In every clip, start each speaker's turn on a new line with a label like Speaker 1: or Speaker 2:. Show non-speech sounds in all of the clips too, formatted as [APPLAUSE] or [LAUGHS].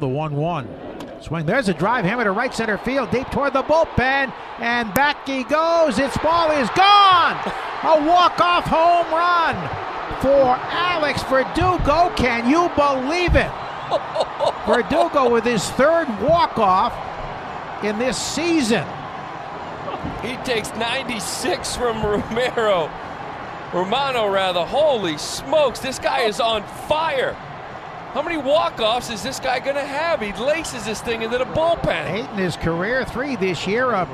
Speaker 1: The 1 1. Swing. There's a drive hammer to right center field, deep toward the bullpen, and back he goes. Its ball is gone. A walk off home run for Alex Verdugo. Can you believe it? [LAUGHS] Verdugo with his third walk off in this season.
Speaker 2: He takes 96 from Romero. Romano, rather. Holy smokes, this guy is on fire. How many walk-offs is this guy going to have? He laces this thing into the bullpen.
Speaker 1: Eight in his career, three this year. A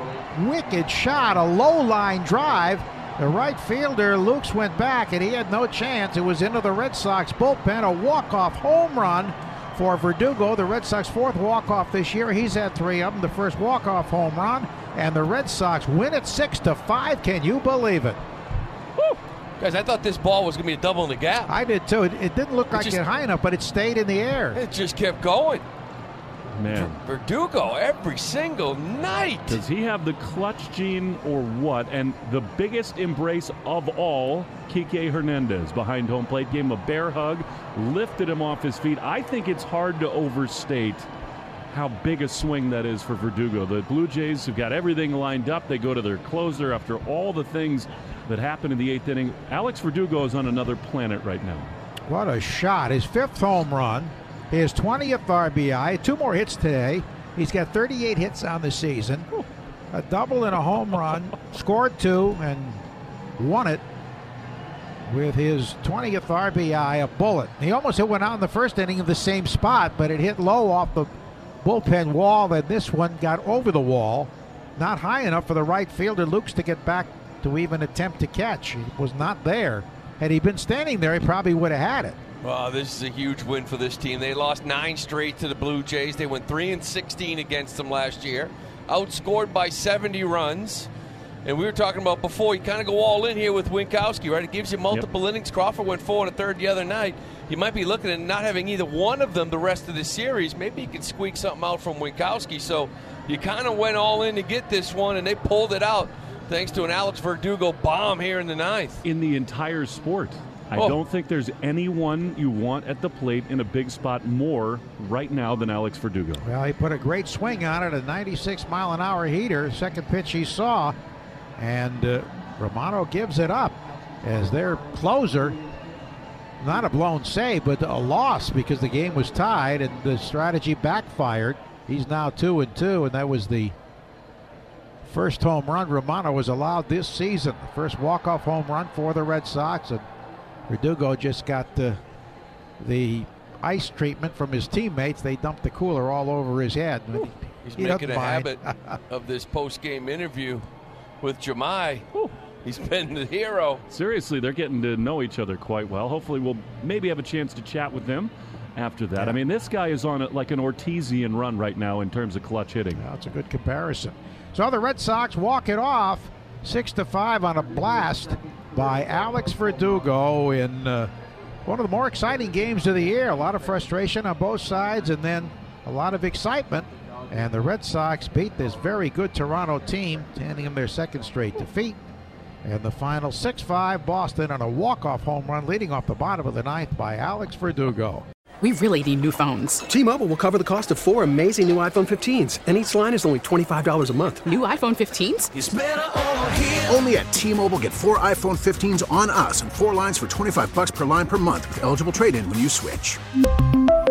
Speaker 1: wicked shot, a low line drive. The right fielder, Lukes, went back, and he had no chance. It was into the Red Sox bullpen. A walk-off home run for Verdugo, the Red Sox fourth walk-off this year. He's had three of them. The first walk-off home run, and the Red Sox win it six to five. Can you believe it?
Speaker 2: Woo. Guys, I thought this ball was going to be a double in the gap.
Speaker 1: I did too. It, it didn't look like
Speaker 2: just-
Speaker 1: it high enough, but it stayed in the air.
Speaker 2: It just kept going.
Speaker 3: Man,
Speaker 2: Verdugo every single night.
Speaker 3: does he have the clutch gene or what? And the biggest embrace of all, Kike Hernandez behind home plate, gave him a bear hug, lifted him off his feet. I think it's hard to overstate how big a swing that is for Verdugo. The Blue Jays have got everything lined up. They go to their closer after all the things that happened in the eighth inning. Alex Verdugo is on another planet right now.
Speaker 1: What a shot. His fifth home run, his 20th RBI, two more hits today. He's got 38 hits on the season, a double and a home run, [LAUGHS] scored two, and won it with his 20th RBI, a bullet. He almost hit one out in the first inning of the same spot, but it hit low off the bullpen wall, and this one got over the wall. Not high enough for the right fielder, Lukes, to get back to even attempt to catch. He was not there. Had he been standing there, he probably would have had it.
Speaker 2: Well, this is a huge win for this team. They lost nine straight to the Blue Jays. They went three and 16 against them last year, outscored by 70 runs. And we were talking about before, you kind of go all in here with Winckowski, right? It gives you multiple innings. Crawford went four and a third the other night. You might be looking at not having either one of them the rest of the series. Maybe you can squeak something out from Winckowski. So you kind of went all in to get this one, and they pulled it out thanks to an Alex Verdugo bomb here in the ninth.
Speaker 3: in the entire sport. I
Speaker 2: Oh.
Speaker 3: don't think there's anyone you want at the plate in a big spot more right now than Alex Verdugo.
Speaker 1: Well, he put a great swing on it, a 96 mile an hour heater, second pitch he saw, and uh, Romano gives it up as their closer. Not a blown save, but a loss because the game was tied and the strategy backfired. He's now two and two, and that was the first home run Romano was allowed this season. The first walk-off home run for the Red Sox, and Verdugo just got the the ice treatment from his teammates. They dumped the cooler all over his head.
Speaker 2: He's
Speaker 1: He
Speaker 2: making a
Speaker 1: mind.
Speaker 2: habit [LAUGHS] of this post-game interview with Jahmai. He's been the hero.
Speaker 3: Seriously, they're getting to know each other quite well. Hopefully, we'll maybe have a chance to chat with them after that. I mean, this guy is on a, like an Ortizian run right now in terms of clutch hitting.
Speaker 1: That's a good comparison. So the Red Sox walk it off six to five on a blast by Alex Verdugo in uh, one of the more exciting games of the year. A lot of frustration on both sides, and then a lot of excitement. And the Red Sox beat this very good Toronto team, handing them their second straight defeat. And the final 6 5 Boston on a walk off home run leading off the bottom of the ninth by Alex Verdugo.
Speaker 4: We really need new phones.
Speaker 5: T-Mobile will cover the cost of four amazing new iPhone 15s, and each line is only $25 a month.
Speaker 4: New iPhone 15s?
Speaker 6: Only at T-Mobile get four iPhone 15s on us and four lines for 25 bucks per line per month with eligible trade-in when you switch.